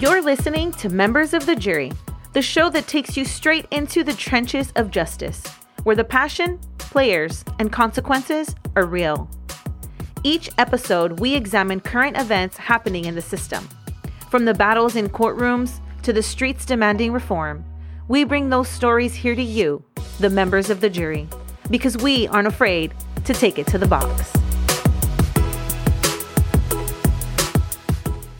You're listening to Members of the Jury, the show that takes you straight into the trenches of justice, where the passion, players, and consequences are real. Each episode, we examine current events happening in the system. From the battles in courtrooms to the streets demanding reform, we bring those stories here to you, the members of the jury, because we aren't afraid to take it to the box.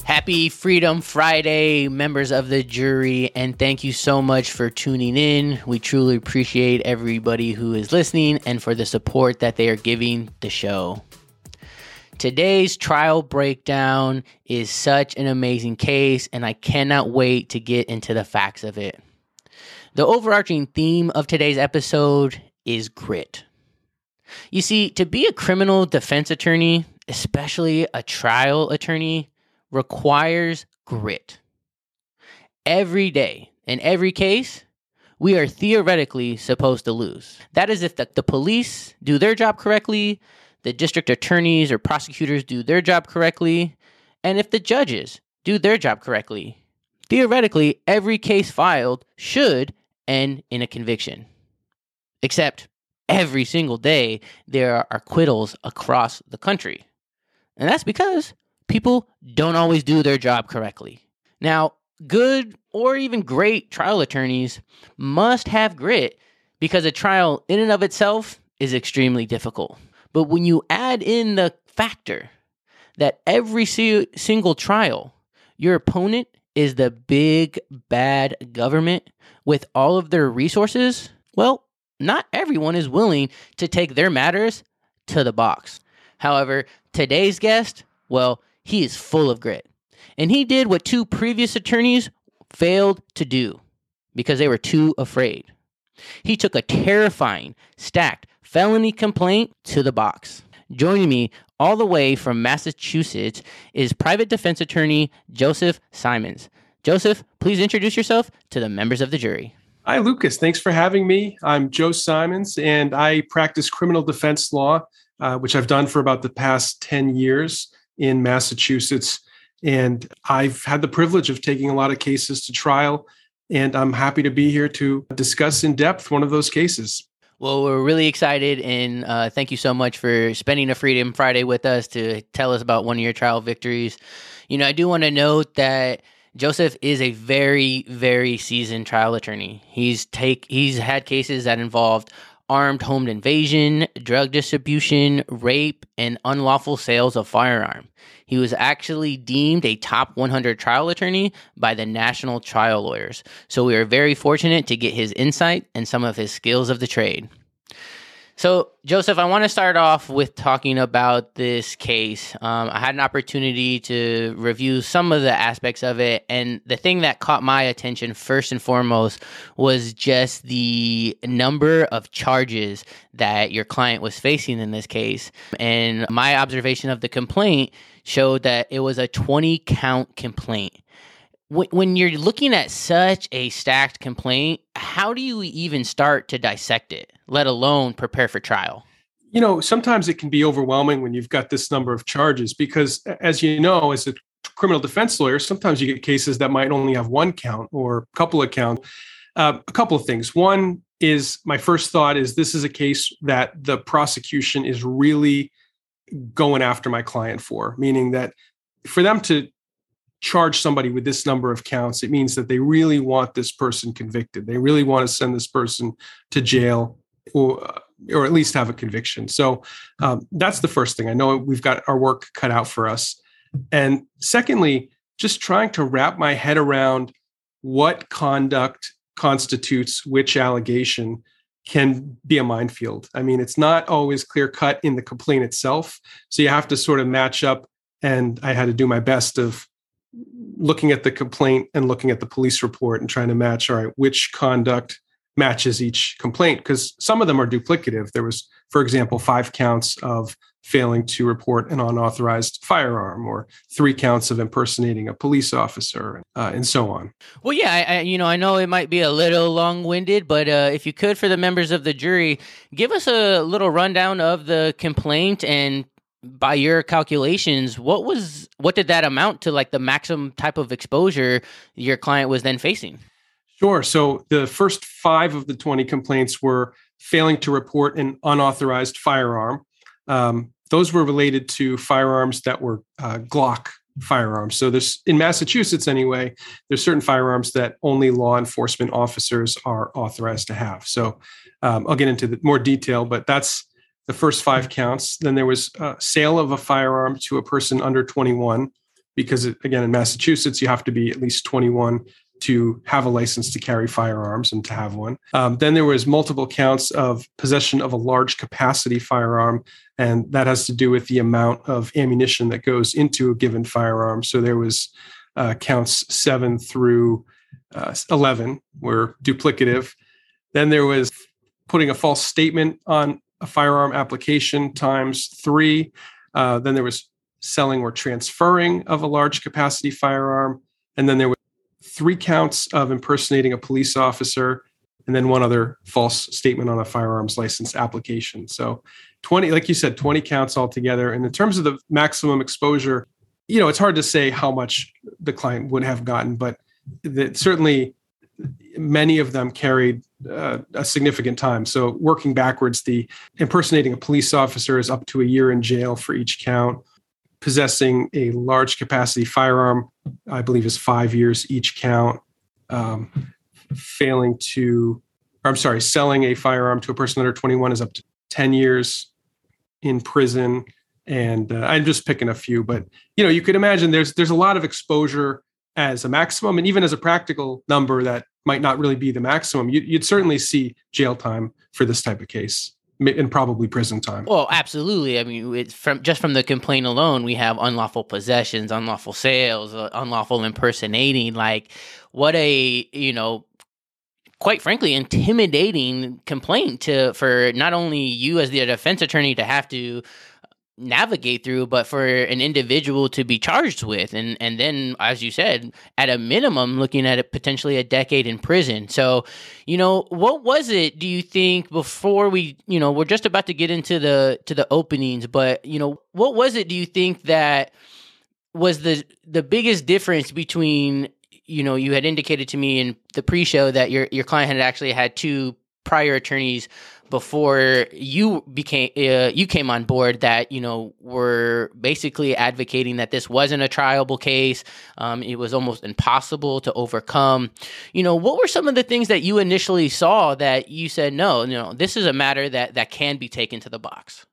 Happy Freedom Friday, members of the jury, and thank you so much for tuning in. We truly appreciate everybody who is listening and for the support that they are giving the show. Today's trial breakdown is such an amazing case, and I cannot wait to get into the facts of it. The overarching theme of today's episode is grit. You see, to be a criminal defense attorney, especially a trial attorney, requires grit. Every day, in every case, we are theoretically supposed to lose. That is if the, the, police do their job correctly, the district attorneys or prosecutors do their job correctly, and if the judges do their job correctly. Theoretically, every case filed should end in a conviction. Except every single day, there are acquittals across the country. And that's because people don't always do their job correctly. Now, good or even great trial attorneys must have grit because a trial in and of itself is extremely difficult. But when you add in the factor that every single trial, your opponent is the big bad government with all of their resources, well, not everyone is willing to take their matters to the box. However, today's guest, well, he is full of grit. And he did what two previous attorneys failed to do because they were too afraid. He took a terrifying, stacked felony complaint to the box. Joining me all the way from Massachusetts is private defense attorney Joseph Simons. Joseph, please introduce yourself to the members of the jury. Hi, Lucas. Thanks for having me. I'm Joe Simons, and I practice criminal defense law, uh, which I've done for about the past 10 years in Massachusetts. And I've had the privilege of taking a lot of cases to trial. And I'm happy to be here to discuss in depth one of those cases. Well, we're really excited, and uh, thank you so much for spending a Freedom Friday with us to tell us about one of your trial victories. You know, I do want to note that Joseph is a very, very seasoned trial attorney. He's take he's had cases that involved armed home invasion, drug distribution, rape, and unlawful sales of firearm. He was actually deemed a top 100 trial attorney by the National Trial Lawyers. So we are very fortunate to get his insight and some of his skills of the trade. So, Joseph, I want to start off with talking about this case. Um, I had an opportunity to review some of the aspects of it, and the thing that caught my attention first and foremost was just the number of charges that your client was facing in this case. And my observation of the complaint showed that it was a 20 count complaint when you're looking at such a stacked complaint, how do you even start to dissect it, let alone prepare for trial? You know, sometimes it can be overwhelming when you've got this number of charges because, as you know, as a criminal defense lawyer, sometimes you get cases that might only have one count or a couple of counts. Uh, a couple of things. One is my first thought is this is a case that the prosecution is really going after my client for, meaning that for them to charge somebody with this number of counts, it means that they really want this person convicted. They really want to send this person to jail or, uh, or at least have a conviction. So um, that's the first thing. I know we've got our work cut out for us. And secondly, just trying to wrap my head around what conduct constitutes which allegation can be a minefield. I mean, it's not always clear cut in the complaint itself. So you have to sort of match up. And I had to do my best of looking at the complaint and looking at the police report and trying to match all right which conduct matches each complaint because some of them are duplicative. There was for example five counts of failing to report an unauthorized firearm or three counts of impersonating a police officer uh, and so on. Well yeah I, I, you know i know it might be a little long-winded but uh, if you could for the members of the jury give us a little rundown of the complaint and by your calculations what was what did that amount to like the maximum type of exposure your client was then facing sure so the first five of the 20 complaints were failing to report an unauthorized firearm um, those were related to firearms that were uh, Glock firearms. So there's in Massachusetts anyway, there's certain firearms that only law enforcement officers are authorized to have. So um, I'll get into more detail, but that's the first five counts. Then there was a sale of a firearm to a person under 21, because again in Massachusetts you have to be at least 21 to have a license to carry firearms and to have one. Um, then there was multiple counts of possession of a large capacity firearm, and that has to do with the amount of ammunition that goes into a given firearm. So there was uh, counts seven through uh, 11 were duplicative. Then there was putting a false statement on a firearm application times three. Uh, then there was selling or transferring of a large capacity firearm. And then there was three counts of impersonating a police officer, and then one other false statement on a firearms license application. So 20, like you said, 20 counts altogether. And in terms of the maximum exposure, you know, it's hard to say how much the client would have gotten, but that certainly many of them carried uh, a significant time. So working backwards, the impersonating a police officer is up to a year in jail for each count possessing a large capacity firearm, I believe, is five years each count. Um, failing to, I'm sorry, selling a firearm to a person under 21 is up to 10 years in prison. And uh, I'm just picking a few, but you know, you could imagine there's there's a lot of exposure as a maximum, and even as a practical number that might not really be the maximum. You, you'd certainly see jail time for this type of case and probably prison time. Well, absolutely. I mean, it's from just from the complaint alone, we have unlawful possessions, unlawful sales, uh, unlawful impersonating. Like, what a you know, quite frankly, intimidating complaint to for not only you as the defense attorney to have to navigate through but for an individual to be charged with. And and then as you said at a minimum looking at it potentially a decade in prison. So you know what was it do you think before we you know we're just about to get into the to the openings but you know what was it do you think that was the the biggest difference between you know you had indicated to me in the pre-show that your your client had actually had two prior attorneys before you became uh, you came on board that you know were basically advocating that this wasn't a triable case. Um, it was almost impossible to overcome. You know what were some of the things that you initially saw that you said no you know this is a matter that that can be taken to the box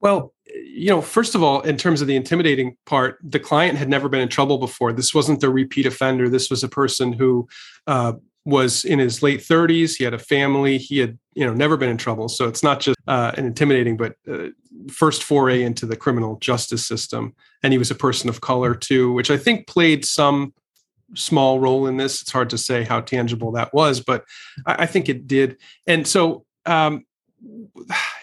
well you know first of all in terms of the intimidating part the client had never been in trouble before. This wasn't a repeat offender. This was a person who uh, was in his late 30s. He had a family. He had, you know, never been in trouble. So it's not just uh, an intimidating, but uh, first foray into the criminal justice system. And he was a person of color too, which I think played some small role in this. It's hard to say how tangible that was, but I, I think it did. And so, um,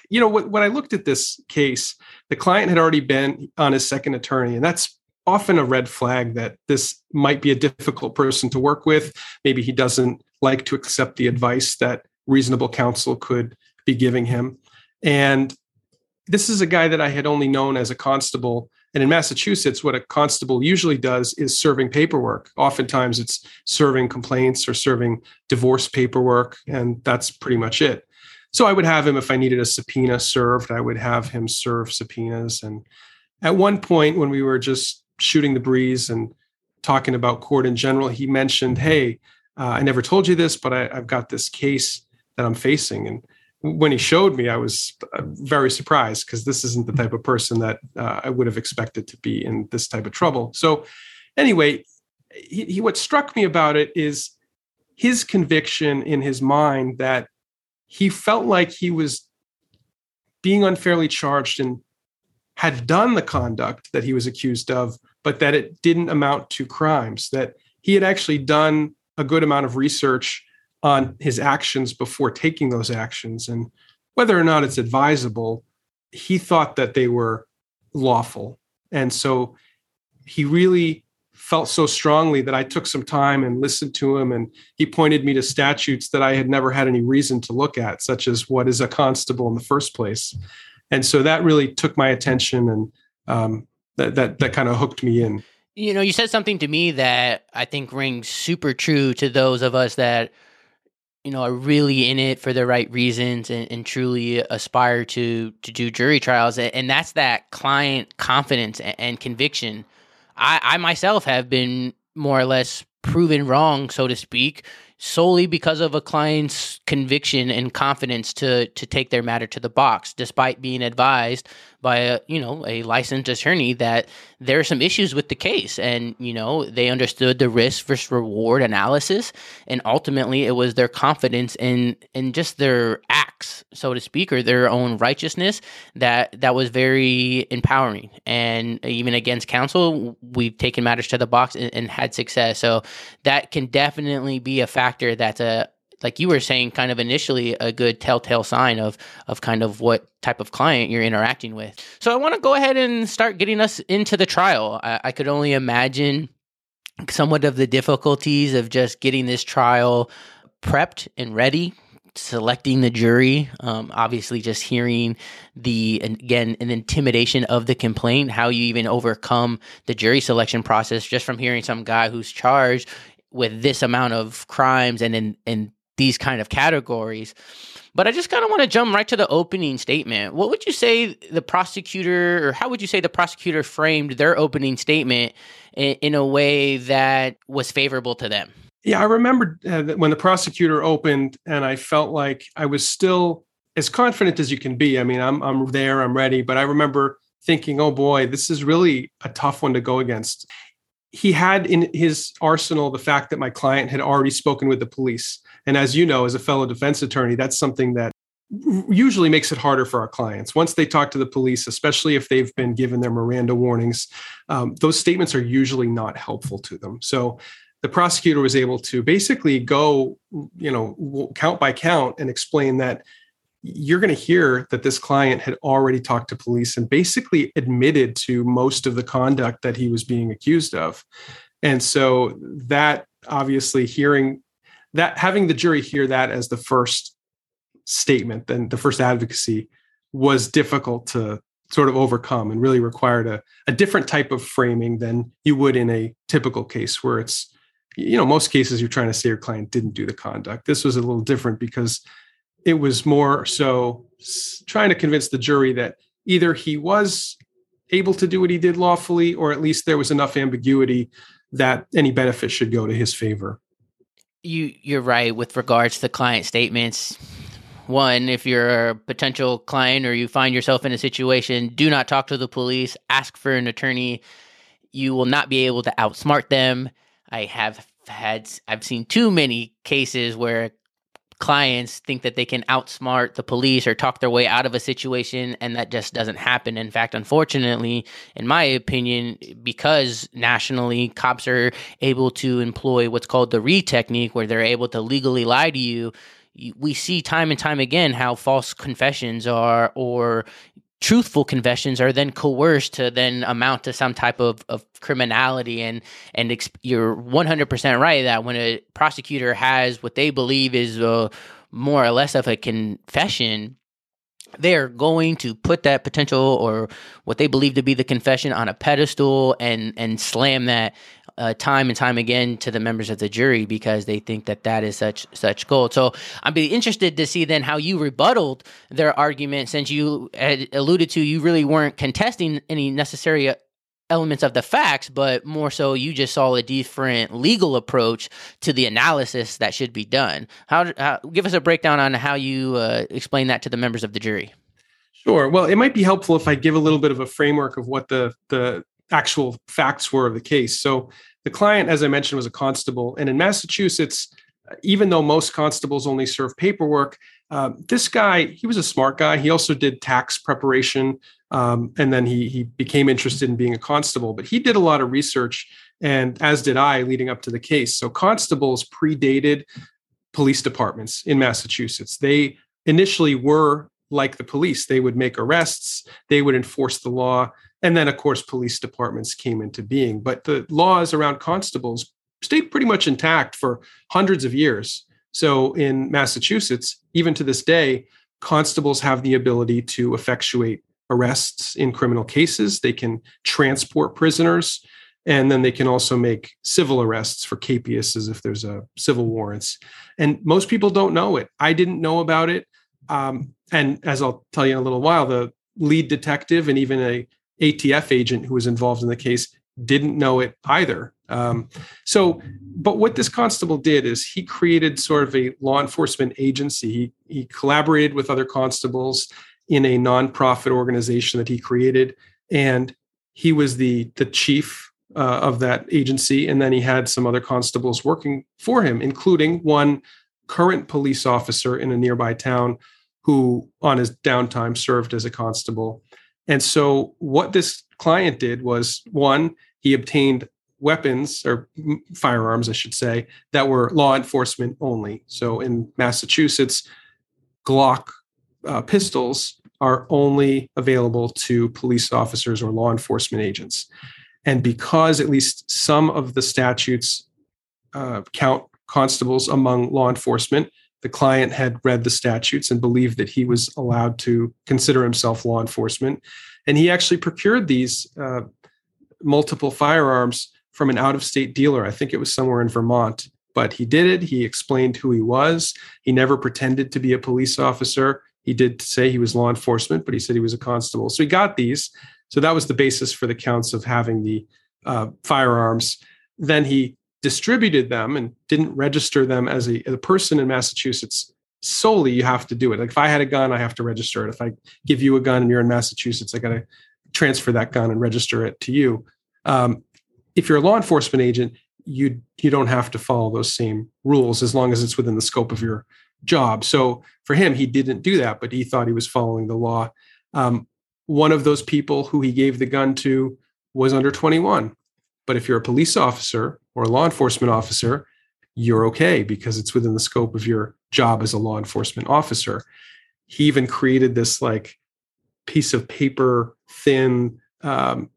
you know, when I looked at this case, the client had already been on his second attorney, and that's often a red flag that this might be a difficult person to work with. Maybe he doesn't like to accept the advice that reasonable counsel could be giving him. And this is a guy that I had only known as a constable. And in Massachusetts, what a constable usually does is serving paperwork. Oftentimes, it's serving complaints or serving divorce paperwork, and that's pretty much it. So I would have him, if I needed a subpoena served, I would have him serve subpoenas. And at one point, when we were just shooting the breeze and talking about court in general, he mentioned, "Hey, uh, I never told you this, but I, have got this case that I'm facing." And when he showed me, I was uh, very surprised because this isn't the type of person that uh, I would have expected to be in this type of trouble. So, anyway, he, he, what struck me about it is his conviction in his mind that he felt like he was being unfairly charged and had done the conduct that he was accused of, but that it didn't amount to crimes, that he had actually done a good amount of research on his actions before taking those actions. And whether or not it's advisable, he thought that they were lawful. And so he really felt so strongly that I took some time and listened to him. And he pointed me to statutes that I had never had any reason to look at, such as what is a constable in the first place. And so that really took my attention and um, that, that, that kind of hooked me in. You know, you said something to me that I think rings super true to those of us that you know are really in it for the right reasons and, and truly aspire to to do jury trials and that's that client confidence and, and conviction I, I myself have been more or less proven wrong so to speak solely because of a client's conviction and confidence to to take their matter to the box despite being advised by a you know a licensed attorney that there are some issues with the case. And you know they understood the risk versus reward analysis. And ultimately it was their confidence in in just their acts so to speak or their own righteousness that that was very empowering. And even against counsel we've taken matters to the box and, and had success. So that can definitely be a factor that's a like you were saying, kind of initially a good telltale sign of of kind of what type of client you're interacting with. So I want to go ahead and start getting us into the trial. I, I could only imagine somewhat of the difficulties of just getting this trial prepped and ready selecting the jury um, obviously just hearing the again an intimidation of the complaint how you even overcome the jury selection process just from hearing some guy who's charged with this amount of crimes and in, in these kind of categories. But I just kind of want to jump right to the opening statement. What would you say the prosecutor, or how would you say the prosecutor framed their opening statement in, in a way that was favorable to them? Yeah, I remember uh, when the prosecutor opened, and I felt like I was still as confident as you can be. I mean, I'm I'm there, I'm ready. But I remember thinking, oh boy, this is really a tough one to go against. He had in his arsenal the fact that my client had already spoken with the police and as you know, as a fellow defense attorney, that's something that usually makes it harder for our clients. Once they talk to the police, especially if they've been given their Miranda warnings, um, those statements are usually not helpful to them. So the prosecutor was able to basically go, you know, count by count and explain that you're going to hear that this client had already talked to police and basically admitted to most of the conduct that he was being accused of. And so that obviously hearing that having the jury hear that as the first statement, then the first advocacy was difficult to sort of overcome and really required a, a different type of framing than you would in a typical case where it's you know most cases you're trying to say your client didn't do the conduct this was a little different because it was more so trying to convince the jury that either he was able to do what he did lawfully or at least there was enough ambiguity that any benefit should go to his favor you you're right with regards to client statements. One, if you're a potential client or you find yourself in a situation, do not talk to the police. Ask for an attorney. You will not be able to outsmart them. I have had I've seen too many cases where clients think that they can outsmart the police or talk their way out of a situation and that just doesn't happen. In fact unfortunately in my opinion because nationally cops are able to employ what's called the Reid technique where they're able to legally lie to you we see time and time again how false confessions are or truthful confessions are then coerced to then amount to some type of, of criminality. And and exp- you're 100% right that when a prosecutor has what they believe is a, more or less of a confession they're going to put that potential or what they believe to be the confession on a pedestal and and slam that uh, time and time again to the members of the jury because they think that that is such such gold. So I'd be interested to see then how you rebutted their argument, since you had alluded to you really weren't contesting any necessary uh, elements of the facts, but more so you just saw a different legal approach to the analysis that should be done. How, how give us a breakdown on how you uh, explain that to the members of the jury. Sure. Well, it might be helpful if I give a little bit of a framework of what the the actual facts were of the case. So the client, as I mentioned, was a constable. And in Massachusetts, even though most constables only serve paperwork, uh, this guy, he was a smart guy. He also did tax preparation. Um, and then he, he became interested in being a constable. But he did a lot of research, and as did I leading up to the case. So constables predated police departments in Massachusetts. They initially were like the police. They would make arrests, they would enforce the law. And then, of course, police departments came into being. But the laws around constables stayed pretty much intact for hundreds of years. So in Massachusetts, even to this day, constables have the ability to effectuate arrests in criminal cases. They can transport prisoners, and then they can also make civil arrests for capiases if there's a civil warrants. And most people don't know it. I didn't know about it. Um, and as I'll tell you in a little while, the lead detective and even a ATF agent who was involved in the case didn't know it either. Um, so, but what this constable did is he created sort of a law enforcement agency. He, he collaborated with other constables in a nonprofit organization that he created, and he was the the chief uh, of that agency. And then he had some other constables working for him, including one current police officer in a nearby town who, on his downtime, served as a constable. And so, what this client did was one, he obtained weapons or firearms, I should say, that were law enforcement only. So in Massachusetts, Glock uh, pistols are only available to police officers or law enforcement agents. And because at least some of the statutes uh, count constables among law enforcement, the client had read the statutes and believed that he was allowed to consider himself law enforcement. And he actually procured these uh, multiple firearms from an out of state dealer. I think it was somewhere in Vermont, but he did it. He explained who he was. He never pretended to be a police officer. He did say he was law enforcement, but he said he was a constable. So he got these. So that was the basis for the counts of having the uh, firearms. Then he distributed them and didn't register them as a, as a person in Massachusetts solely you have to do it like if i had a gun i have to register it if i give you a gun and you're in massachusetts i got to transfer that gun and register it to you um, if you're a law enforcement agent, you you don't have to follow those same rules as long as it's within the scope of your job. So for him, he didn't do that, but he thought he was following the law. Um, one of those people who he gave the gun to was under 21. But if you're a police officer or a law enforcement officer, you're okay because it's within the scope of your job as a law enforcement officer. He even created this like piece of paper thin um,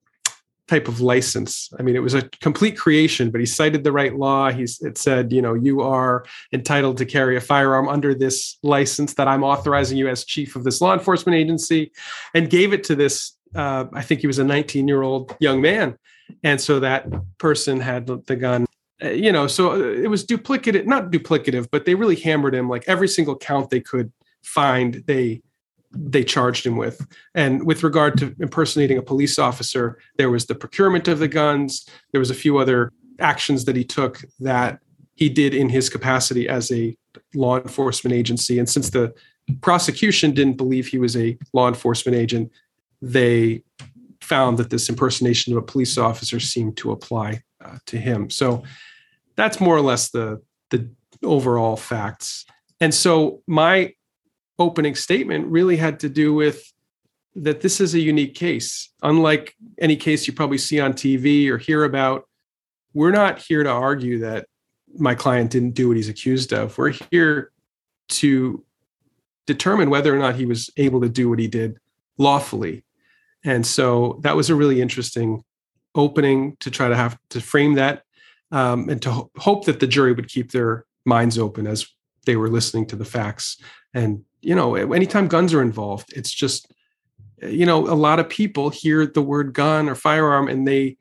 type of license. I mean, it was a complete creation, but he cited the right law. He's it said, you know, you are entitled to carry a firearm under this license that I'm authorizing you as chief of this law enforcement agency, and gave it to this. Uh, I think he was a 19 year old young man, and so that person had the gun. Uh, you know, so uh, it was duplicative, not duplicative, but they really hammered him like every single count they could find. They they charged him with. And with regard to impersonating a police officer, there was the procurement of the guns. There was a few other actions that he took that he did in his capacity as a law enforcement agency. And since the prosecution didn't believe he was a law enforcement agent, they found that this impersonation of a police officer seemed to apply uh, to him. So that's more or less the the overall facts. And so my opening statement really had to do with that this is a unique case. Unlike any case you probably see on TV or hear about, we're not here to argue that my client didn't do what he's accused of. We're here to determine whether or not he was able to do what he did lawfully. And so that was a really interesting opening to try to have to frame that um, and to ho- hope that the jury would keep their minds open as they were listening to the facts. And you know anytime guns are involved it's just you know a lot of people hear the word gun or firearm and they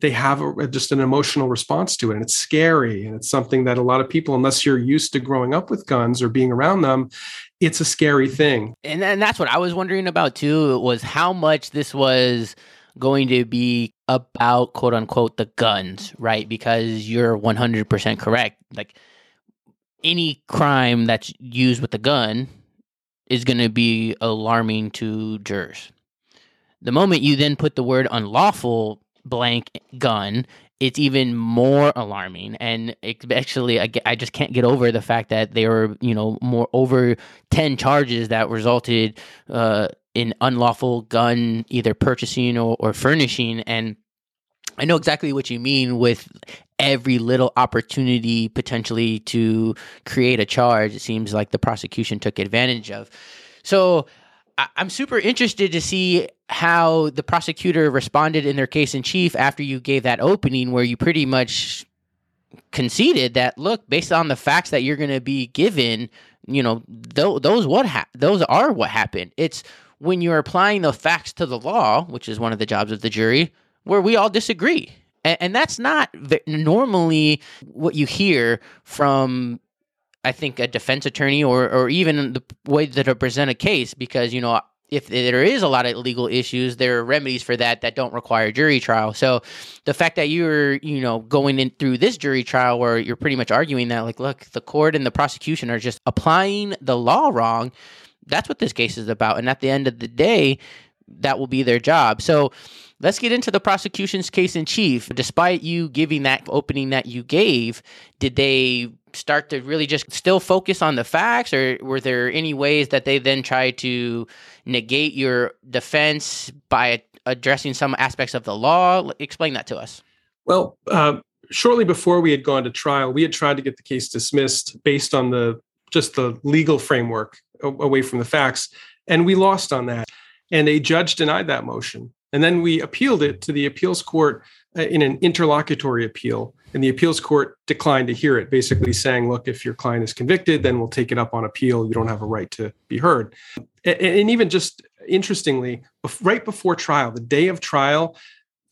they have a, just an emotional response to it. And it's scary and it's something that a lot of people unless you're used to growing up with guns or being around them it's a scary thing. And, and that's what i was wondering about too was how much this was going to be about quote unquote the guns right? Because you're 100% correct. Like any crime that's used with a gun is going to be alarming to jurors. The moment you then put the word unlawful blank gun, it's even more alarming. And actually, I, just can't get over the fact that there were, you know, more over 10 charges that resulted uh, in unlawful gun either purchasing or, or furnishing. And I know exactly what you mean with every little opportunity potentially to create a charge. It seems like the prosecution took advantage of. So I- I'm super interested to see how the prosecutor responded in their case in chief after you gave that opening, where you pretty much conceded that look, based on the facts that you're going to be given, you know, th- those what ha- those are what happened. It's when you're applying the facts to the law, which is one of the jobs of the jury, where we all disagree. And, that's not normally what you hear from I think a defense attorney or or even the way that to present a case because you know if there is a lot of legal issues there are remedies for that that don't require jury trial. So the fact that you're you know going in through this jury trial where you're pretty much arguing that like look the court and the prosecution are just applying the law wrong that's what this case is about. And at the end of the day that will be their job. So let's get into the prosecution's case in chief. Despite you giving that opening that you gave did they start to really just still focus on the facts, or were there any ways that they then tried to negate your defense by addressing some aspects of the law? Explain that to us. Well, uh, shortly before we had gone to trial, we had tried to get the case dismissed based on the just the legal framework away from the facts, and we lost on that. And a judge denied that motion, and then we appealed it to the appeals court uh, in an interlocutory appeal and the appeals court declined to hear it, basically saying, look, if your client is convicted, then we'll take it up on appeal. You don't have a right to be heard. And even just interestingly, right before trial, the day of trial,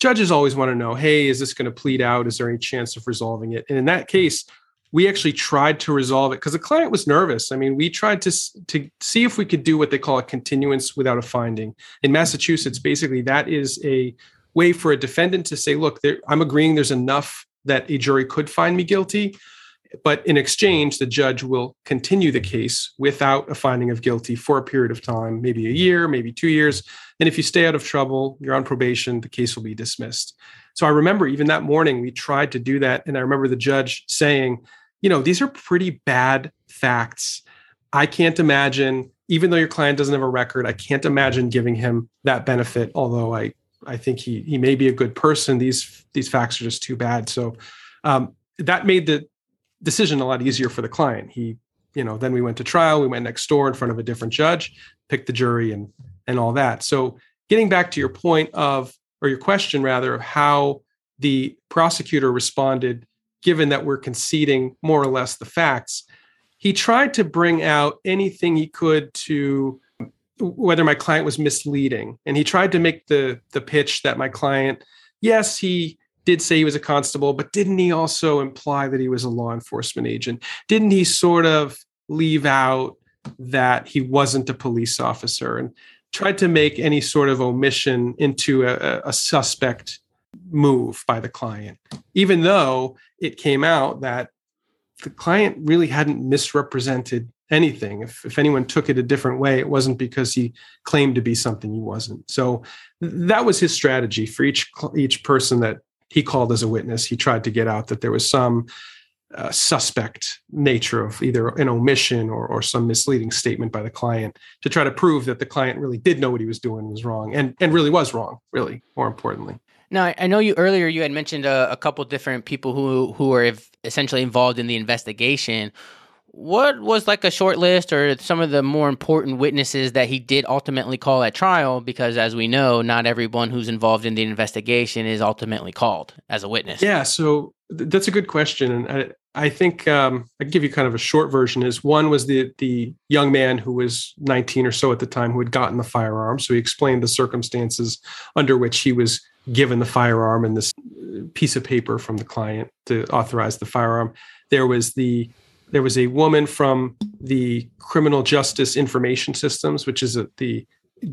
judges always want to know, hey, is this going to plead out? Is there any chance of resolving it? And in that case, we actually tried to resolve it because the client was nervous. I mean, we tried to to see if we could do what they call a continuance without a finding. In Massachusetts, basically, that is a way for a defendant to say, look, there, I'm agreeing there's enough that a jury could find me guilty. But in exchange, the judge will continue the case without a finding of guilty for a period of time, maybe a year, maybe two years. And if you stay out of trouble, you're on probation, the case will be dismissed. So I remember even that morning, we tried to do that. And I remember the judge saying, you know, these are pretty bad facts. I can't imagine, even though your client doesn't have a record, I can't imagine giving him that benefit, although I I think he he may be a good person. These these facts are just too bad. So um, that made the decision a lot easier for the client. He, you know, then we went to trial. We went next door in front of a different judge, picked the jury, and and all that. So getting back to your point of or your question rather of how the prosecutor responded, given that we're conceding more or less the facts, he tried to bring out anything he could to whether my client was misleading. And he tried to make the the pitch that my client yes he did say he was a constable but didn't he also imply that he was a law enforcement agent? Didn't he sort of leave out that he wasn't a police officer and tried to make any sort of omission into a, a suspect move by the client? Even though it came out that the client really hadn't misrepresented anything. If, if anyone took it a different way, it wasn't because he claimed to be something he wasn't. So that was his strategy for each each person that he called as a witness. He tried to get out that there was some uh, suspect nature of either an omission or, or some misleading statement by the client to try to prove that the client really did know what he was doing was wrong and and really was wrong. Really, more importantly. Now, I know you earlier you had mentioned a, a couple different people who who were essentially involved in the investigation what was like a short list or some of the more important witnesses that he did ultimately call at trial? Because as we know, not everyone who's involved in the investigation is ultimately called as a witness. Yeah, so th- that's a good question, and I, I think um, I can give you kind of a short version. Is one was the the young man who was 19 or so at the time who had gotten the firearm. So he explained the circumstances under which he was given the firearm and this piece of paper from the client to authorize the firearm. There was the there was a woman from the Criminal Justice Information Systems, which is a, the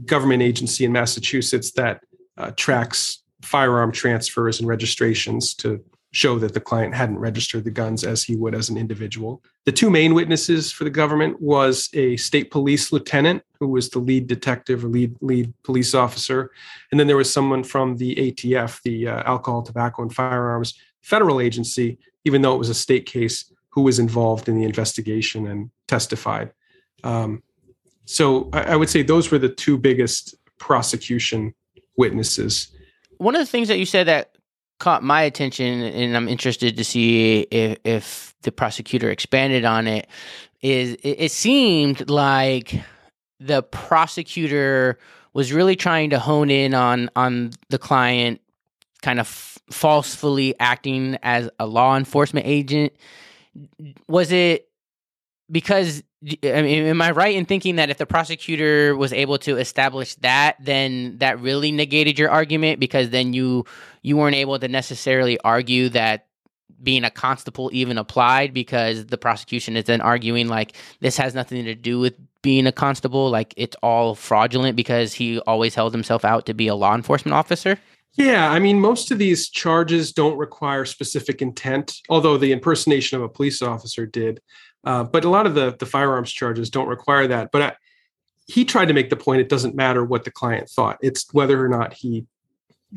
government agency in Massachusetts that uh, tracks firearm transfers and registrations to show that the client hadn't registered the guns as he would as an individual. The two main witnesses for the government was a state police lieutenant who was the lead detective or lead lead police officer, and then there was someone from the ATF, the uh, Alcohol, Tobacco, and Firearms federal agency, even though it was a state case who was involved in the investigation and testified. Um, so I, I would say those were the two biggest prosecution witnesses. One of the things that you said that caught my attention, and I'm interested to see if, if the prosecutor expanded on it, is it, it seemed like the prosecutor was really trying to hone in on on the client kind of f- falsely acting as a law enforcement agent was it because I mean, am I right in thinking that if the prosecutor was able to establish that, then that really negated your argument because then you you weren't able to necessarily argue that being a constable even applied because the prosecution is then arguing like this has nothing to do with being a constable, like it's all fraudulent because he always held himself out to be a law enforcement officer. Yeah, I mean, most of these charges don't require specific intent, although the impersonation of a police officer did. Uh, but a lot of the the firearms charges don't require that. But I, he tried to make the point: it doesn't matter what the client thought; it's whether or not he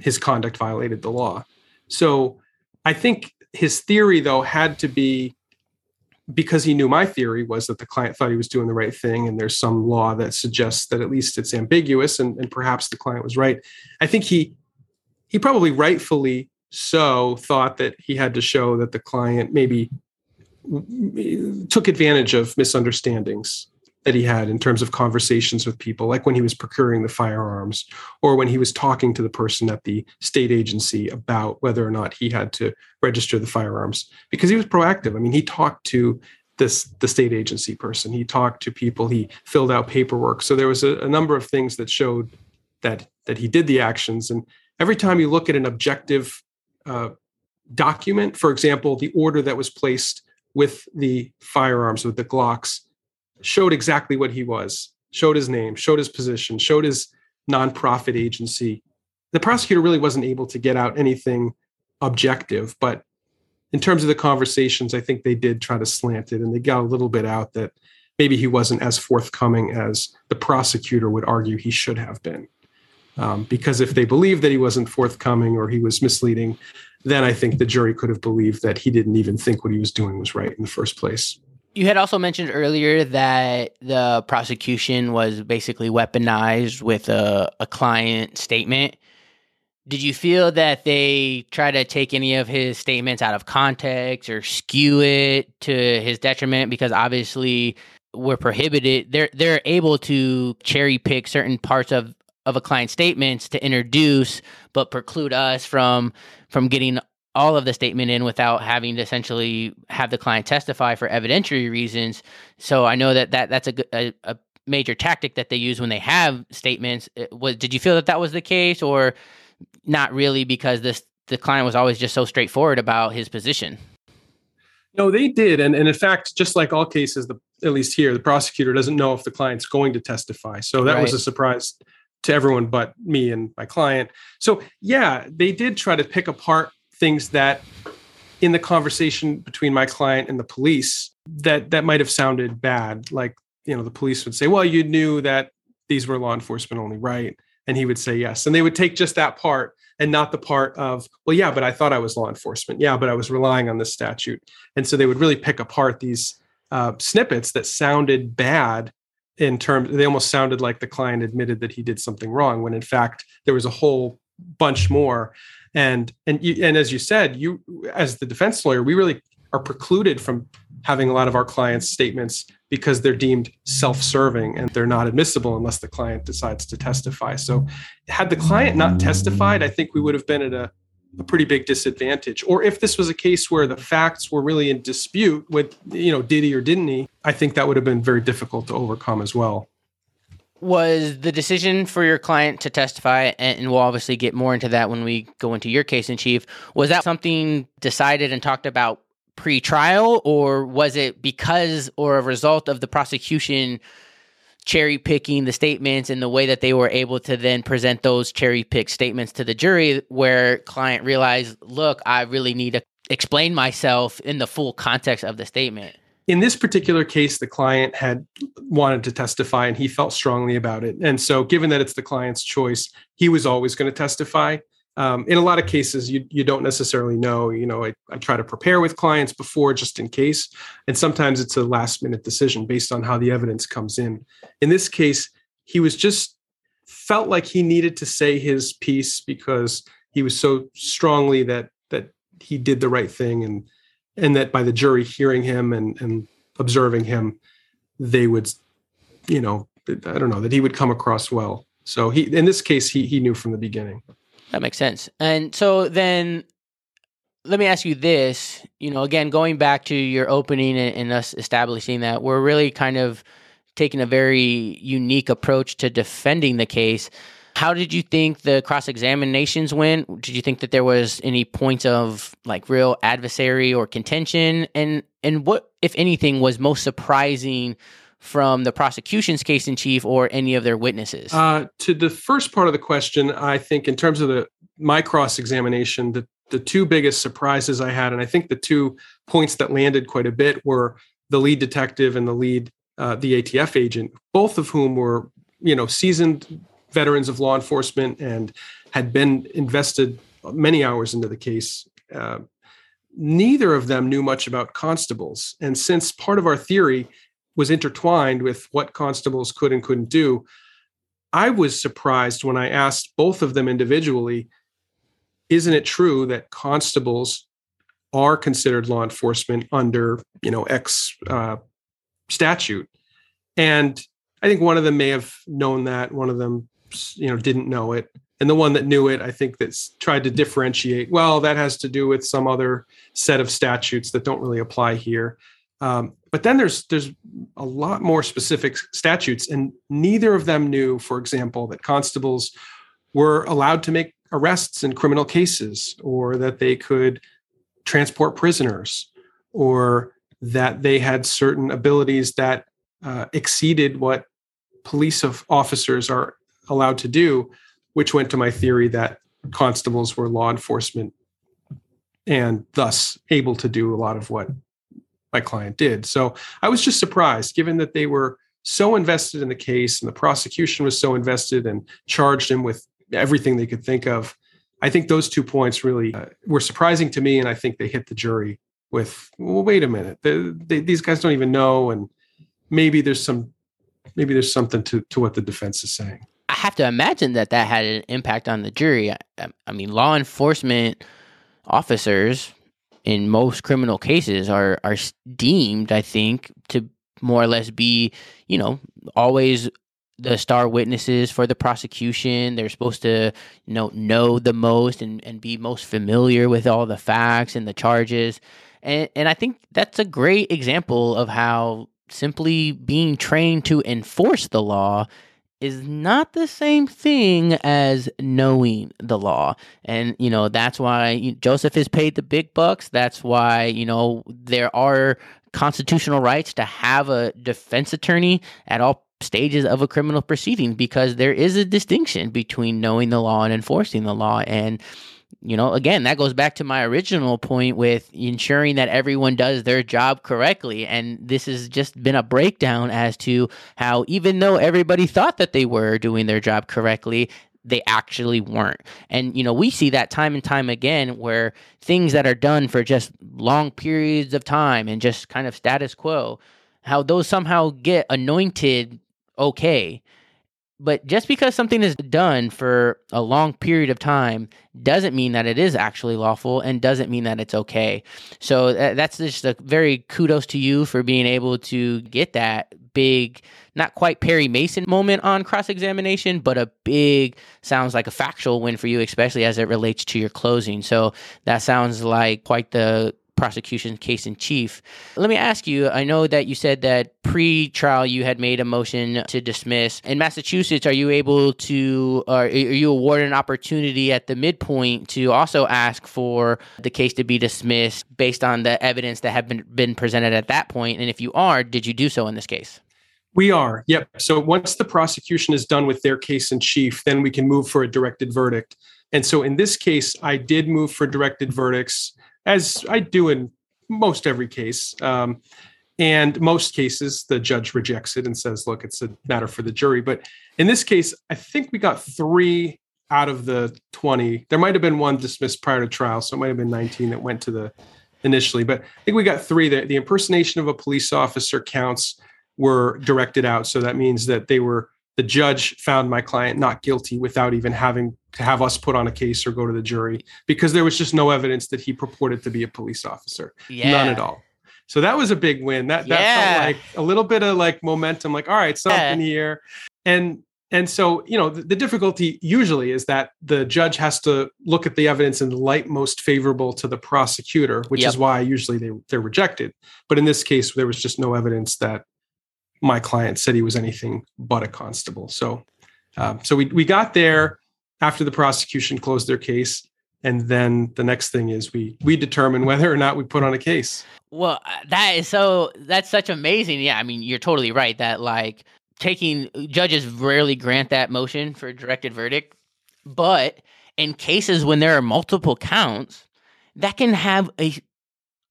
his conduct violated the law. So I think his theory, though, had to be because he knew my theory was that the client thought he was doing the right thing, and there's some law that suggests that at least it's ambiguous, and, and perhaps the client was right. I think he he probably rightfully so thought that he had to show that the client maybe took advantage of misunderstandings that he had in terms of conversations with people, like when he was procuring the firearms or when he was talking to the person at the state agency about whether or not he had to register the firearms, because he was proactive. I mean, he talked to this the state agency person, he talked to people, he filled out paperwork. So there was a, a number of things that showed that that he did the actions. And every time you look at an objective uh, document, for example, the order that was placed with the firearms, with the Glocks, showed exactly what he was, showed his name, showed his position, showed his nonprofit agency. The prosecutor really wasn't able to get out anything objective, but in terms of the conversations, I think they did try to slant it and they got a little bit out that maybe he wasn't as forthcoming as the prosecutor would argue he should have been. Um, because if they believed that he wasn't forthcoming or he was misleading, then I think the jury could have believed that he didn't even think what he was doing was right in the first place. You had also mentioned earlier that the prosecution was basically weaponized with a, a client statement. Did you feel that they try to take any of his statements out of context or skew it to his detriment? Because obviously we're prohibited. They're they're able to cherry pick certain parts of of a client's statements to introduce, but preclude us from from getting all of the statement in without having to essentially have the client testify for evidentiary reasons. So I know that, that that's a, a, a major tactic that they use when they have statements. Uh, was did you feel that that was the case, or not really? Because this the client was always just so straightforward about his position. No, they did, and, and in fact, just like all cases, the, at least here, the prosecutor doesn't know if the client's going to testify. So that right. was a surprise to everyone but me and my client. So yeah, they did try to pick apart things that in the conversation between my client and the police that that might have sounded bad. Like you know the police would say well you knew that these were law enforcement only right? And he would say yes. And they would take just that part and not the part of well yeah but i thought i was law enforcement. Yeah but i was relying on this statute. And so they would really pick apart these uh, snippets that sounded bad in terms they almost sounded like the client admitted that he did something wrong when in fact there was a whole bunch more. And and you, and as you said you as the defense lawyer we really are precluded from having a lot of our clients statements because they're deemed self-serving and they're not admissible unless the client decides to testify. So had the client not testified i think we would have been at a, a pretty big disadvantage. Or if this was a case where the facts were really in dispute with you know did he or didn't he i think that would have been very difficult to overcome as well. Was the decision for your client to testify and we'll obviously get more into that when we go into your case in chief was that something decided and talked about pre-trial or was it because or a result of the prosecution cherry picking the statements and the way that they were able to then present those cherry picked statements to the jury where client realized look i really need to explain myself in the full context of the statement in this particular case, the client had wanted to testify and he felt strongly about it. And so, given that it's the client's choice, he was always going to testify. Um, in a lot of cases, you you don't necessarily know. You know, I, I try to prepare with clients before just in case, and sometimes it's a last minute decision based on how the evidence comes in. In this case, he was just felt like he needed to say his piece because he was so strongly that that he did the right thing and and that by the jury hearing him and, and observing him, they would, you know, I don't know that he would come across well. So he, in this case, he he knew from the beginning. That makes sense. And so then, let me ask you this. You know, again, going back to your opening and, and us establishing that we're really kind of taking a very unique approach to defending the case. How did you think the cross examinations went? Did you think that there was any points of like real adversary or contention? And and what, if anything, was most surprising from the prosecution's case in chief or any of their witnesses? Uh, to the first part of the question, I think in terms of the my cross examination, the the two biggest surprises I had, and I think the two points that landed quite a bit were the lead detective and the lead uh, the ATF agent, both of whom were you know seasoned veterans of law enforcement and had been invested many hours into the case. Uh, neither of them knew much about constables. And since part of our theory was intertwined with what constables could and couldn't do, I was surprised when I asked both of them individually isn't it true that constables are considered law enforcement under you know X uh, statute? And I think one of them may have known that, one of them you know didn't know it and the one that knew it i think that's tried to differentiate well that has to do with some other set of statutes that don't really apply here um, but then there's there's a lot more specific statutes and neither of them knew for example that constables were allowed to make arrests in criminal cases or that they could transport prisoners or that they had certain abilities that uh, exceeded what police of officers are allowed to do, which went to my theory that constables were law enforcement and thus able to do a lot of what my client did. So I was just surprised, given that they were so invested in the case and the prosecution was so invested and charged him with everything they could think of. I think those two points really uh, were surprising to me, and I think they hit the jury with, well, wait a minute, they, they, these guys don't even know, and maybe there's some, maybe there's something to to what the defense is saying. I have to imagine that that had an impact on the jury. I, I mean, law enforcement officers in most criminal cases are are deemed, I think, to more or less be, you know, always the star witnesses for the prosecution. They're supposed to you know know the most and, and be most familiar with all the facts and the charges. And and I think that's a great example of how simply being trained to enforce the law is not the same thing as knowing the law. And, you know, that's why Joseph is paid the big bucks. That's why, you know, there are constitutional rights to have a defense attorney at all stages of a criminal proceeding because there is a distinction between knowing the law and enforcing the law. And, you know, again, that goes back to my original point with ensuring that everyone does their job correctly. And this has just been a breakdown as to how, even though everybody thought that they were doing their job correctly, they actually weren't. And, you know, we see that time and time again where things that are done for just long periods of time and just kind of status quo, how those somehow get anointed okay but just because something is done for a long period of time doesn't mean that it is actually lawful and doesn't mean that it's okay. So uh, that's just a very kudos to you for being able to get that big, not quite Perry Mason moment on cross examination, but a big, sounds like a factual win for you, especially as it relates to your closing. So that sounds like quite the prosecution case in chief. Let me ask you I know that you said that pre trial you had made a motion to dismiss. In Massachusetts, are you able to, or are you awarded an opportunity at the midpoint to also ask for the case to be dismissed based on the evidence that have been, been presented at that point? And if you are, did you do so in this case? We are, yep. So once the prosecution is done with their case in chief, then we can move for a directed verdict. And so in this case, I did move for directed verdicts as I do in most every case. Um, and most cases, the judge rejects it and says, look, it's a matter for the jury. But in this case, I think we got three out of the 20. There might have been one dismissed prior to trial. So it might have been 19 that went to the initially. But I think we got three. The, the impersonation of a police officer counts were directed out. So that means that they were the judge found my client not guilty without even having to have us put on a case or go to the jury because there was just no evidence that he purported to be a police officer. Yeah. None at all. So that was a big win. That that Yeah. felt like a little bit of like momentum. Like, all right, something Yeah. here, and and so you know the, the difficulty usually is that the judge has to look at the evidence in the light most favorable to the prosecutor, which Yep. is why usually they they're rejected. But in this case, there was just no evidence that my client said he was anything but a constable. So um, so we we got there after the prosecution closed their case. And then the next thing is we we determine whether or not we put on a case. Well, uh, that is so. That's such amazing. Yeah, I mean, you're totally right. That like taking judges rarely grant that motion for a directed verdict, but in cases when there are multiple counts, that can have a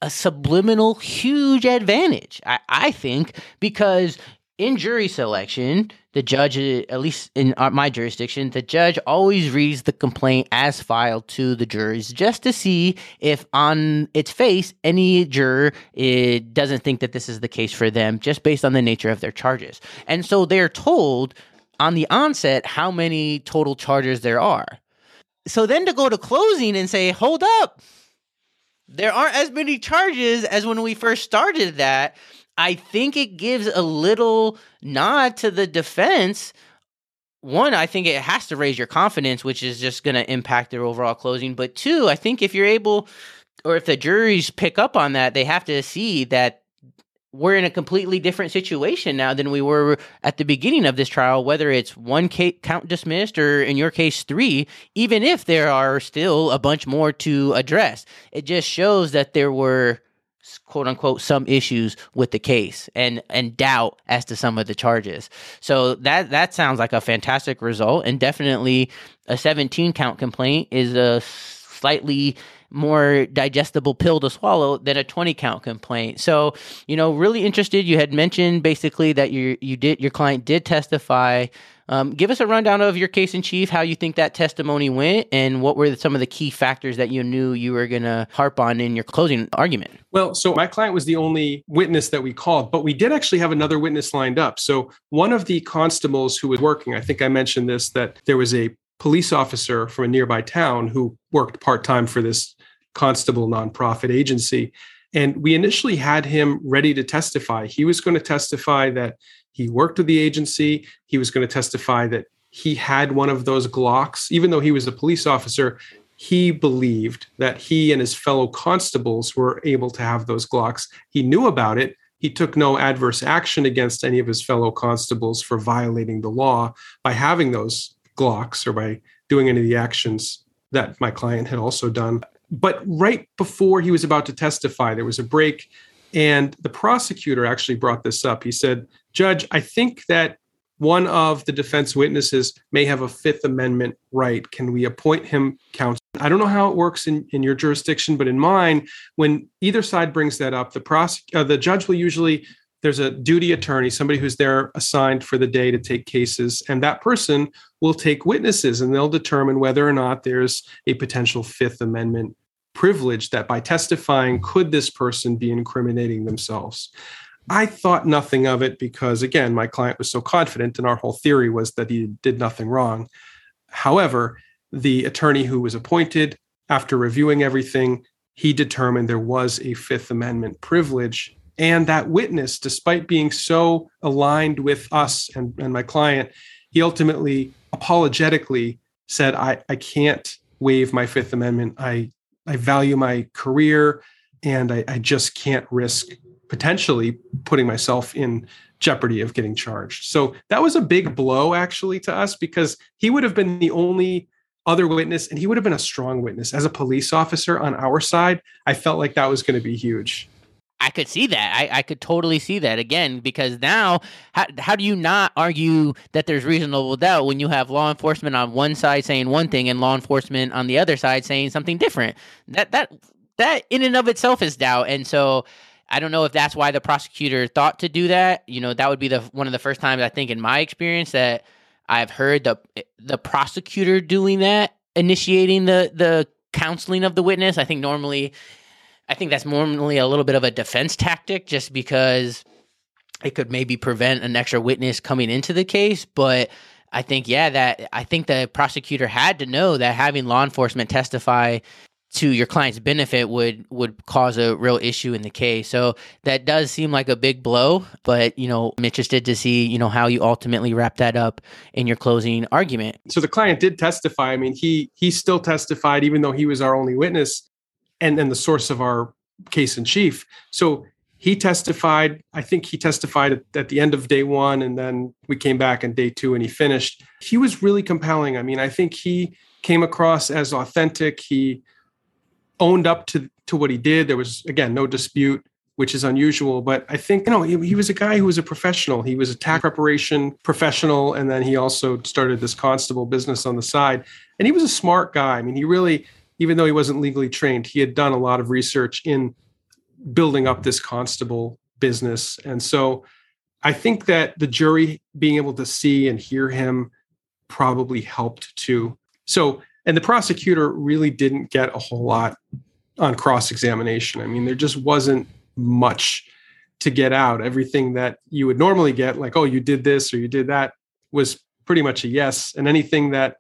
a subliminal huge advantage. I, I think because in jury selection, the judge, at least in my jurisdiction, the judge always reads the complaint as filed to the jurors just to see if on its face any juror it doesn't think that this is the case for them just based on the nature of their charges. And so they're told on the onset how many total charges there are. So then to go to closing and say, hold up, there aren't as many charges as when we first started that. I think it gives a little nod to the defense. One, I think it has to raise your confidence, which is just going to impact their overall closing. But two, I think if you're able, or if the juries pick up on that, they have to see that we're in a completely different situation now than we were at the beginning of this trial, whether it's one ca- count dismissed or in your case, three, even if there are still a bunch more to address. It just shows that there were quote unquote some issues with the case and and doubt as to some of the charges. So that that sounds like a fantastic result and definitely a 17 count complaint is a slightly more digestible pill to swallow than a 20 count complaint. So, you know, really interested you had mentioned basically that you you did your client did testify um, give us a rundown of your case in chief, how you think that testimony went, and what were some of the key factors that you knew you were going to harp on in your closing argument. Well, so my client was the only witness that we called, but we did actually have another witness lined up. So one of the constables who was working, I think I mentioned this, that there was a police officer from a nearby town who worked part time for this constable nonprofit agency. And we initially had him ready to testify. He was going to testify that he worked with the agency. He was going to testify that he had one of those Glocks. Even though he was a police officer, he believed that he and his fellow constables were able to have those Glocks. He knew about it. He took no adverse action against any of his fellow constables for violating the law by having those Glocks or by doing any of the actions that my client had also done. But right before he was about to testify, there was a break. And the prosecutor actually brought this up. He said, Judge, I think that one of the defense witnesses may have a Fifth Amendment right. Can we appoint him counsel? I don't know how it works in, in your jurisdiction, but in mine, when either side brings that up, the prosec- uh, the judge will usually there's a duty attorney, somebody who's there assigned for the day to take cases, and that person will take witnesses and they'll determine whether or not there's a potential Fifth Amendment privilege that by testifying, could this person be incriminating themselves? I thought nothing of it because, again, my client was so confident, and our whole theory was that he did nothing wrong. However, the attorney who was appointed, after reviewing everything, he determined there was a Fifth Amendment privilege. And that witness, despite being so aligned with us and, and my client, he ultimately apologetically said, I, I can't waive my Fifth Amendment. I, I value my career and I, I just can't risk potentially putting myself in jeopardy of getting charged. So that was a big blow actually to us because he would have been the only other witness and he would have been a strong witness as a police officer on our side. I felt like that was going to be huge. I could see that. I, I could totally see that again because now, how, how do you not argue that there's reasonable doubt when you have law enforcement on one side saying one thing and law enforcement on the other side saying something different? That that that in and of itself is doubt, and so I don't know if that's why the prosecutor thought to do that. You know, that would be the one of the first times I think in my experience that I've heard the the prosecutor doing that, initiating the the counseling of the witness. I think normally I think that's normally a little bit of a defense tactic just because it could maybe prevent an extra witness coming into the case. But I think, yeah, that I think the prosecutor had to know that having law enforcement testify to your client's benefit would would cause a real issue in the case. So that does seem like a big blow, but you know, I'm interested to see, you know, how you ultimately wrap that up in your closing argument. So the client did testify. I mean, he he still testified even though he was our only witness and then the source of our case in chief. So he testified. I think he testified at, at, the end of day one, and then we came back on day two and he finished. He was really compelling. I mean, I think he came across as authentic. He owned up to, to what he did. There was, again, no dispute, which is unusual. But I think, you know, he, he was a guy who was a professional. He was a tax mm-hmm. preparation professional. And then he also started this constable business on the side. And he was a smart guy. I mean, he really, even though he wasn't legally trained, he had done a lot of research in building up this constable business. And so I think that the jury being able to see and hear him probably helped too. So, and the prosecutor really didn't get a whole lot on cross examination. I mean, there just wasn't much to get out. Everything that you would normally get, like, oh, you did this or you did that, was pretty much a yes. And anything that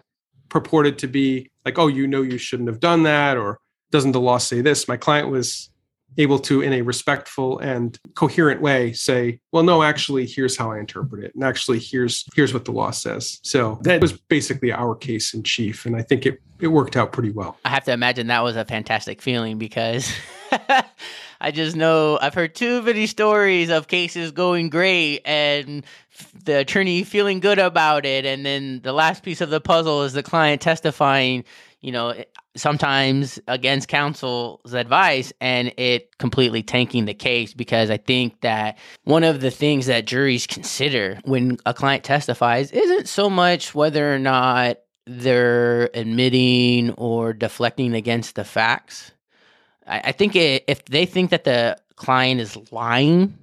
purported to be like, oh, you know, you shouldn't have done that, or doesn't the law say this? My client was able to in a respectful and coherent way say well no actually here's how i interpret it and actually here's here's what the law says so that was basically our case in chief and i think it it worked out pretty well i have to imagine that was a fantastic feeling because I just know I've heard too many stories of cases going great and the attorney feeling good about it. And then the last piece of the puzzle is the client testifying you know, sometimes against counsel's advice and it completely tanking the case because I think that one of the things that juries consider when a client testifies isn't so much whether or not they're admitting or deflecting against the facts. I, I think it, if they think that the client is lying,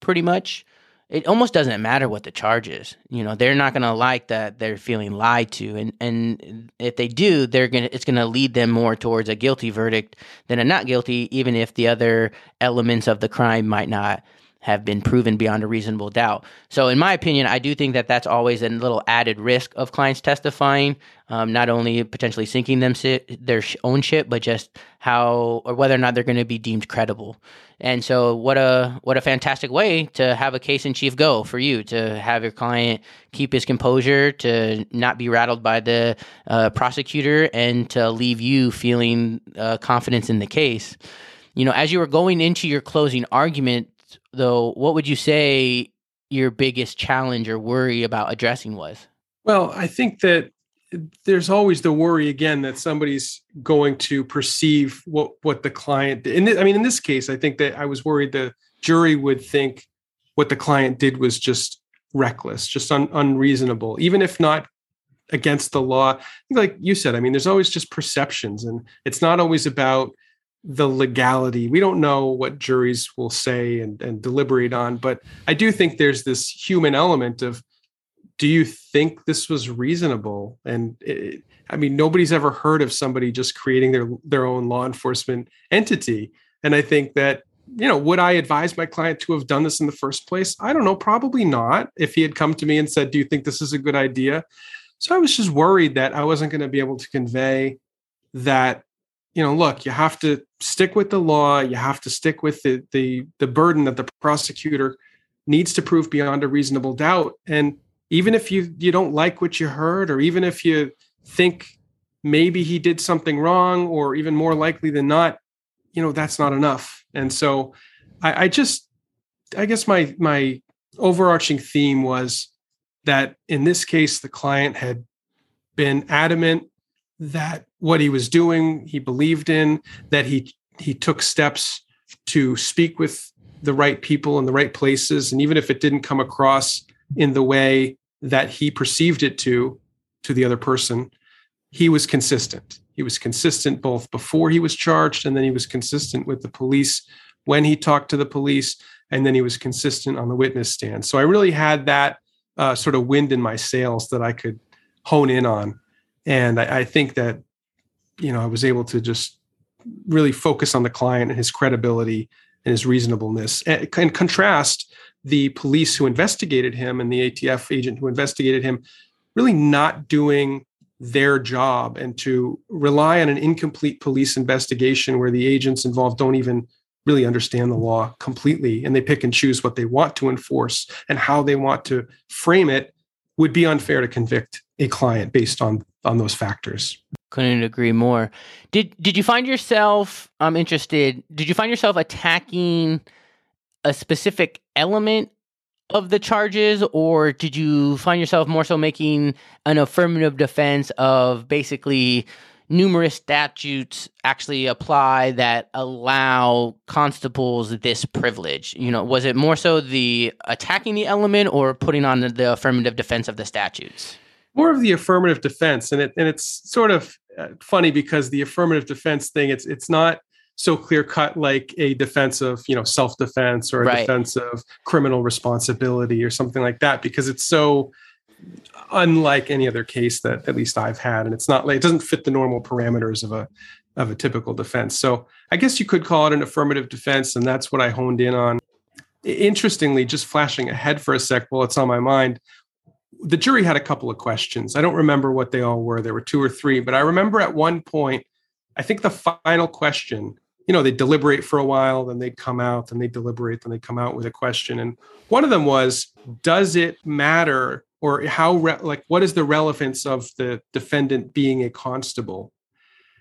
pretty much, it almost doesn't matter what the charge is. You know, they're not going to like that they're feeling lied to, and and if they do, they're gonna it's going to lead them more towards a guilty verdict than a not guilty, even if the other elements of the crime might not have been proven beyond a reasonable doubt. So, in my opinion, I do think that that's always a little added risk of clients testifying, um, not only potentially sinking them their own ship, but just how or whether or not they're going to be deemed credible. And so, what a what a fantastic way to have a case in chief go for you to have your client keep his composure, to not be rattled by the uh, prosecutor, and to leave you feeling uh, confidence in the case. You know, as you were going into your closing argument, though, what would you say your biggest challenge or worry about addressing was? Well, I think that there's always the worry again that somebody's going to perceive what what the client did. And I mean, in this case, I think that I was worried the jury would think what the client did was just reckless, just un, unreasonable, even if not against the law. Like you said, I mean, there's always just perceptions, and it's not always about the legality. We don't know what juries will say and, and deliberate on, but I do think there's this human element of do you think this was reasonable? And it, I mean, nobody's ever heard of somebody just creating their their own law enforcement entity. And I think that you know, would I advise my client to have done this in the first place? I don't know, probably not. If he had come to me and said, "Do you think this is a good idea?" So I was just worried that I wasn't going to be able to convey that you know look you have to stick with the law you have to stick with the the the burden that the prosecutor needs to prove beyond a reasonable doubt. And even if you you don't like what you heard or even if you think maybe he did something wrong or even more likely than not you know that's not enough. And so i, I just i guess my my overarching theme was that in this case the client had been adamant that what he was doing he believed in that he he took steps to speak with the right people in the right places. And even if it didn't come across in the way that he perceived it to to the other person he was consistent. He was consistent both before he was charged and then he was consistent with the police when he talked to the police and then he was consistent on the witness stand. So i really had that uh, sort of wind in my sails that i could hone in on and I, I think that you know I was able to just really focus on the client and his credibility and his reasonableness. And, and contrast the police who investigated him and the ATF agent who investigated him really not doing their job and to rely on an incomplete police investigation where the agents involved don't even really understand the law completely and they pick and choose what they want to enforce and how they want to frame it would be unfair to convict a client based on on those factors. Couldn't agree more. Did did you find yourself i'm interested did you find yourself attacking a specific element of the charges or did you find yourself more so making an affirmative defense of basically numerous statutes actually apply that allow constables this privilege? You know was it more so the attacking the element or putting on the affirmative defense of the statutes more of the affirmative defense and it and it's sort of uh, funny because the affirmative defense thing it's it's not so clear cut like a defense of you know self defense or a right. defense of criminal responsibility or something like that because it's so unlike any other case that at least I've had and it's not like it doesn't fit the normal parameters of a of a typical defense so I guess you could call it an affirmative defense and that's what I honed in on interestingly just flashing ahead for a sec while it's on my mind the jury had a couple of questions I don't remember what they all were there were two or three but I remember at one point I think the final question you know, they deliberate for a while, then they come out, then they deliberate, then they come out with a question. And one of them was, does it matter or how, re- like, what is the relevance of the defendant being a constable?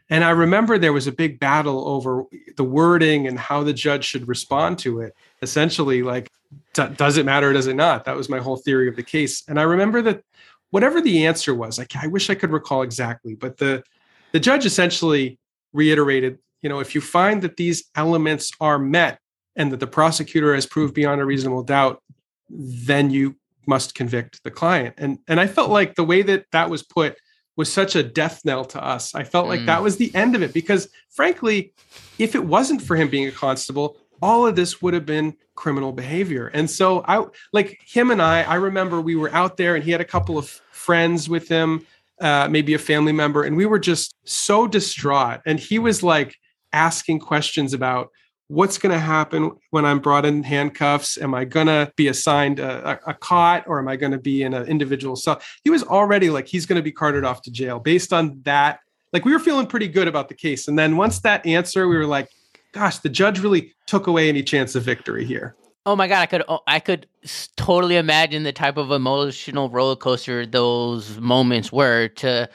And I remember there was a big battle over the wording and how the judge should respond to it. Essentially, like, does it matter or does it not? That was my whole theory of the case. And I remember that whatever the answer was, like, I wish I could recall exactly, but the the judge essentially reiterated you know, if you find that these elements are met and that the prosecutor has proved beyond a reasonable doubt, then you must convict the client. And and I felt like the way that that was put was such a death knell to us. I felt mm. like that was the end of it because frankly, if it wasn't for him being a constable, all of this would have been criminal behavior. And so I like him and I, I remember we were out there and he had a couple of friends with him, uh, maybe a family member, and we were just so distraught. And he was like, asking questions about what's going to happen when I'm brought in handcuffs? Am I going to be assigned a, a, cot or am I going to be in an individual cell? He was already like, he's going to be carted off to jail based on that. Like, we were feeling pretty good about the case. And then once that answer, we were like, gosh, the judge really took away any chance of victory here. Oh my god, I could I could totally imagine the type of emotional roller coaster those moments were to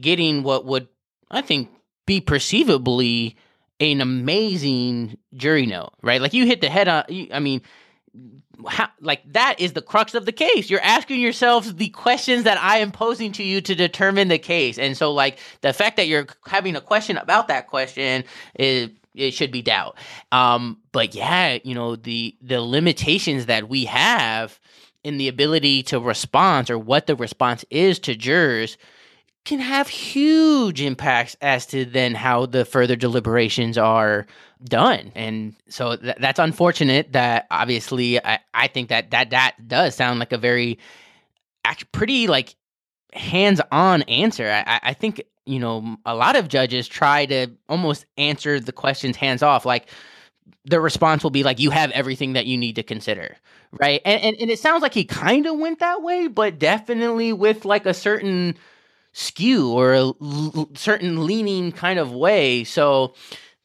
getting what would I think be perceivably an amazing jury note, right? Like you hit the head on. I mean, how, like that is the crux of the case. You're asking yourselves the questions that I am posing to you to determine the case, and so like the fact that you're having a question about that question is it should be doubt. Um, but yeah, you know the the limitations that we have in the ability to respond or what the response is to jurors can have huge impacts as to then how the further deliberations are done. And so th- that's unfortunate that obviously I, I think that, that that does sound like a very act, pretty like hands-on answer. I, I think, you know, a lot of judges try to almost answer the questions hands off. Like the response will be like, you have everything that you need to consider. Right. And, and, and it sounds like he kind of went that way, but definitely with like a certain skew or a l- certain leaning kind of way. So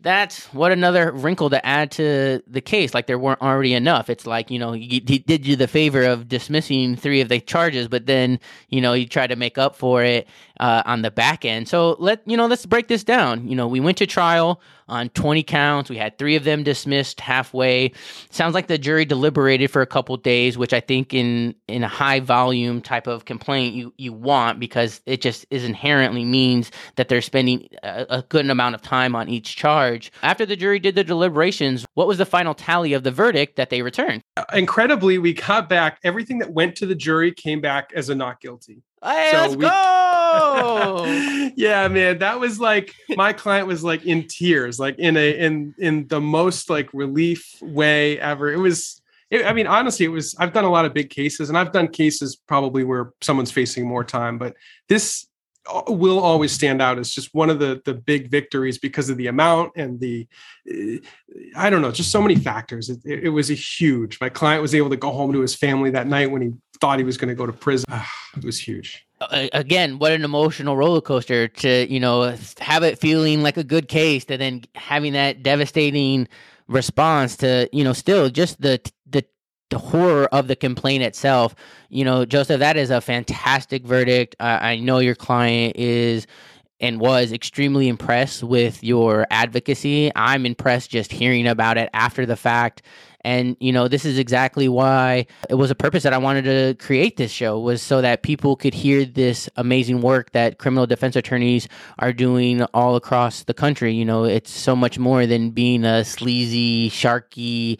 that's what another wrinkle to add to the case. Like there weren't already enough. It's like, you know, he, he did you the favor of dismissing three of the charges, but then, you know, you try to make up for it uh, on the back end. So let, you know, let's break this down. You know, we went to trial on 20 counts. We had three of them dismissed halfway. Sounds like the jury deliberated for a couple days, which I think in in a high volume type of complaint you you want because it just is inherently means that they're spending a, a good amount of time on each charge. After the jury did the deliberations, what was the final tally of the verdict that they returned? Incredibly, we got back everything that went to the jury came back as a not guilty. Hey, so let's we, go. yeah, man, that was like my client was like in tears, like in a in in the most like relief way ever. It was it, I mean, honestly, it was I've done a lot of big cases and I've done cases probably where someone's facing more time, but this will always stand out as just one of the the big victories because of the amount and the uh, I don't know, just so many factors. It, it, was a huge. My client was able to go home to his family that night when he thought he was going to go to prison. it was huge. Again, what an emotional roller coaster to you know have it feeling like a good case, and then having that devastating response to you know still just the the horror of the complaint itself. You know, Joseph, that is a fantastic verdict. I know your client is and was extremely impressed with your advocacy. I'm impressed just hearing about it after the fact. And you know, this is exactly why it was a purpose that I wanted to create this show was so that people could hear this amazing work that criminal defense attorneys are doing all across the country. You know, it's so much more than being a sleazy, sharky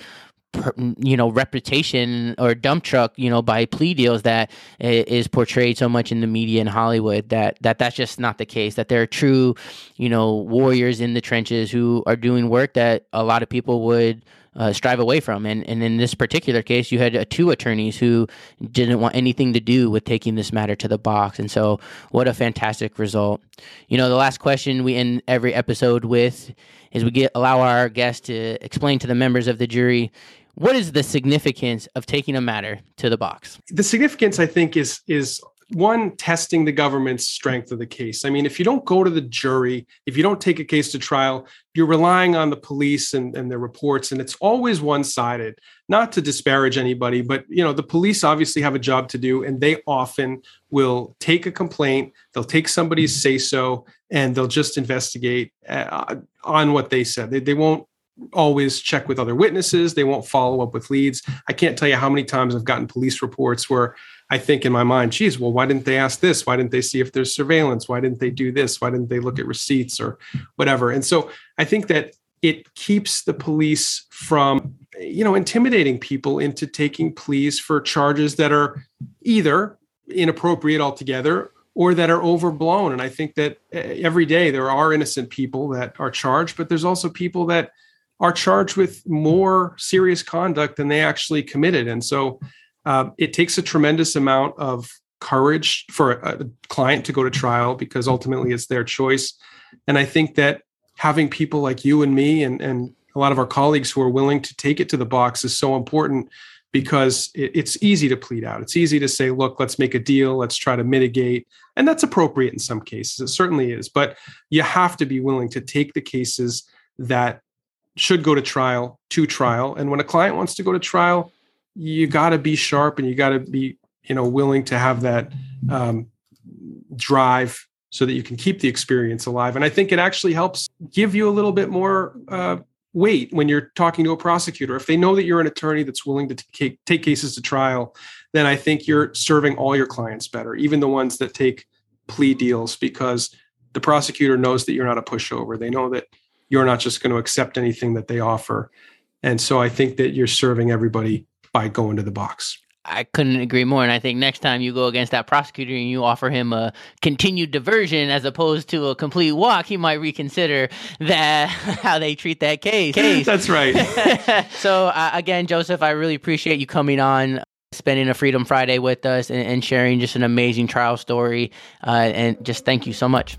you know reputation or dump truck you know by plea deals that is portrayed so much in the media in Hollywood that that that's just not the case that there are true you know warriors in the trenches who are doing work that a lot of people would uh, strive away from. And and in this particular case you had uh, two attorneys who didn't want anything to do with taking this matter to the box. And so what a fantastic result. You know the last question we end every episode with is we get allow our guests to explain to the members of the jury what is the significance of taking a matter to the box? The significance, I think, is is one testing the government's strength of the case. I mean, if you don't go to the jury, if you don't take a case to trial, you're relying on the police and, and their reports, and it's always one-sided. Not to disparage anybody, but you know, the police obviously have a job to do, and they often will take a complaint, they'll take somebody's say-so, and they'll just investigate uh, on what they said. They, they won't always check with other witnesses. They won't follow up with leads. I can't tell you how many times I've gotten police reports where I think in my mind, geez, well, why didn't they ask this? Why didn't they see if there's surveillance? Why didn't they do this? Why didn't they look at receipts or whatever? And so I think that it keeps the police from, you know, intimidating people into taking pleas for charges that are either inappropriate altogether or that are overblown. And I think that eh, every day there are innocent people that are charged, but there's also people that are charged with more serious conduct than they actually committed. And so uh, it takes a tremendous amount of courage for a, client to go to trial because ultimately it's their choice. And I think that having people like you and me and, and a lot of our colleagues who are willing to take it to the box is so important because it, it's easy to plead out. It's easy to say, look, let's make a deal, let's try to mitigate. And that's appropriate in some cases. It certainly is. But you have to be willing to take the cases that should go to trial to trial. And when a client wants to go to trial, you got to be sharp and you got to be you know willing to have that um, drive so that you can keep the experience alive. And I think it actually helps give you a little bit more uh, weight when you're talking to a prosecutor. If they know that you're an attorney that's willing to take, take cases to trial, then I think you're serving all your clients better, even the ones that take plea deals, because the prosecutor knows that you're not a pushover. They know that you're not just going to accept anything that they offer. And so I think that you're serving everybody by going to the box. I couldn't agree more. And I think next time you go against that prosecutor and you offer him a continued diversion as opposed to a complete walk, he might reconsider that how they treat that case. case. That's right. so uh, again, Joseph, I really appreciate you coming on spending a Freedom Friday with us and, and sharing just an amazing trial story. Uh, and just thank you so much.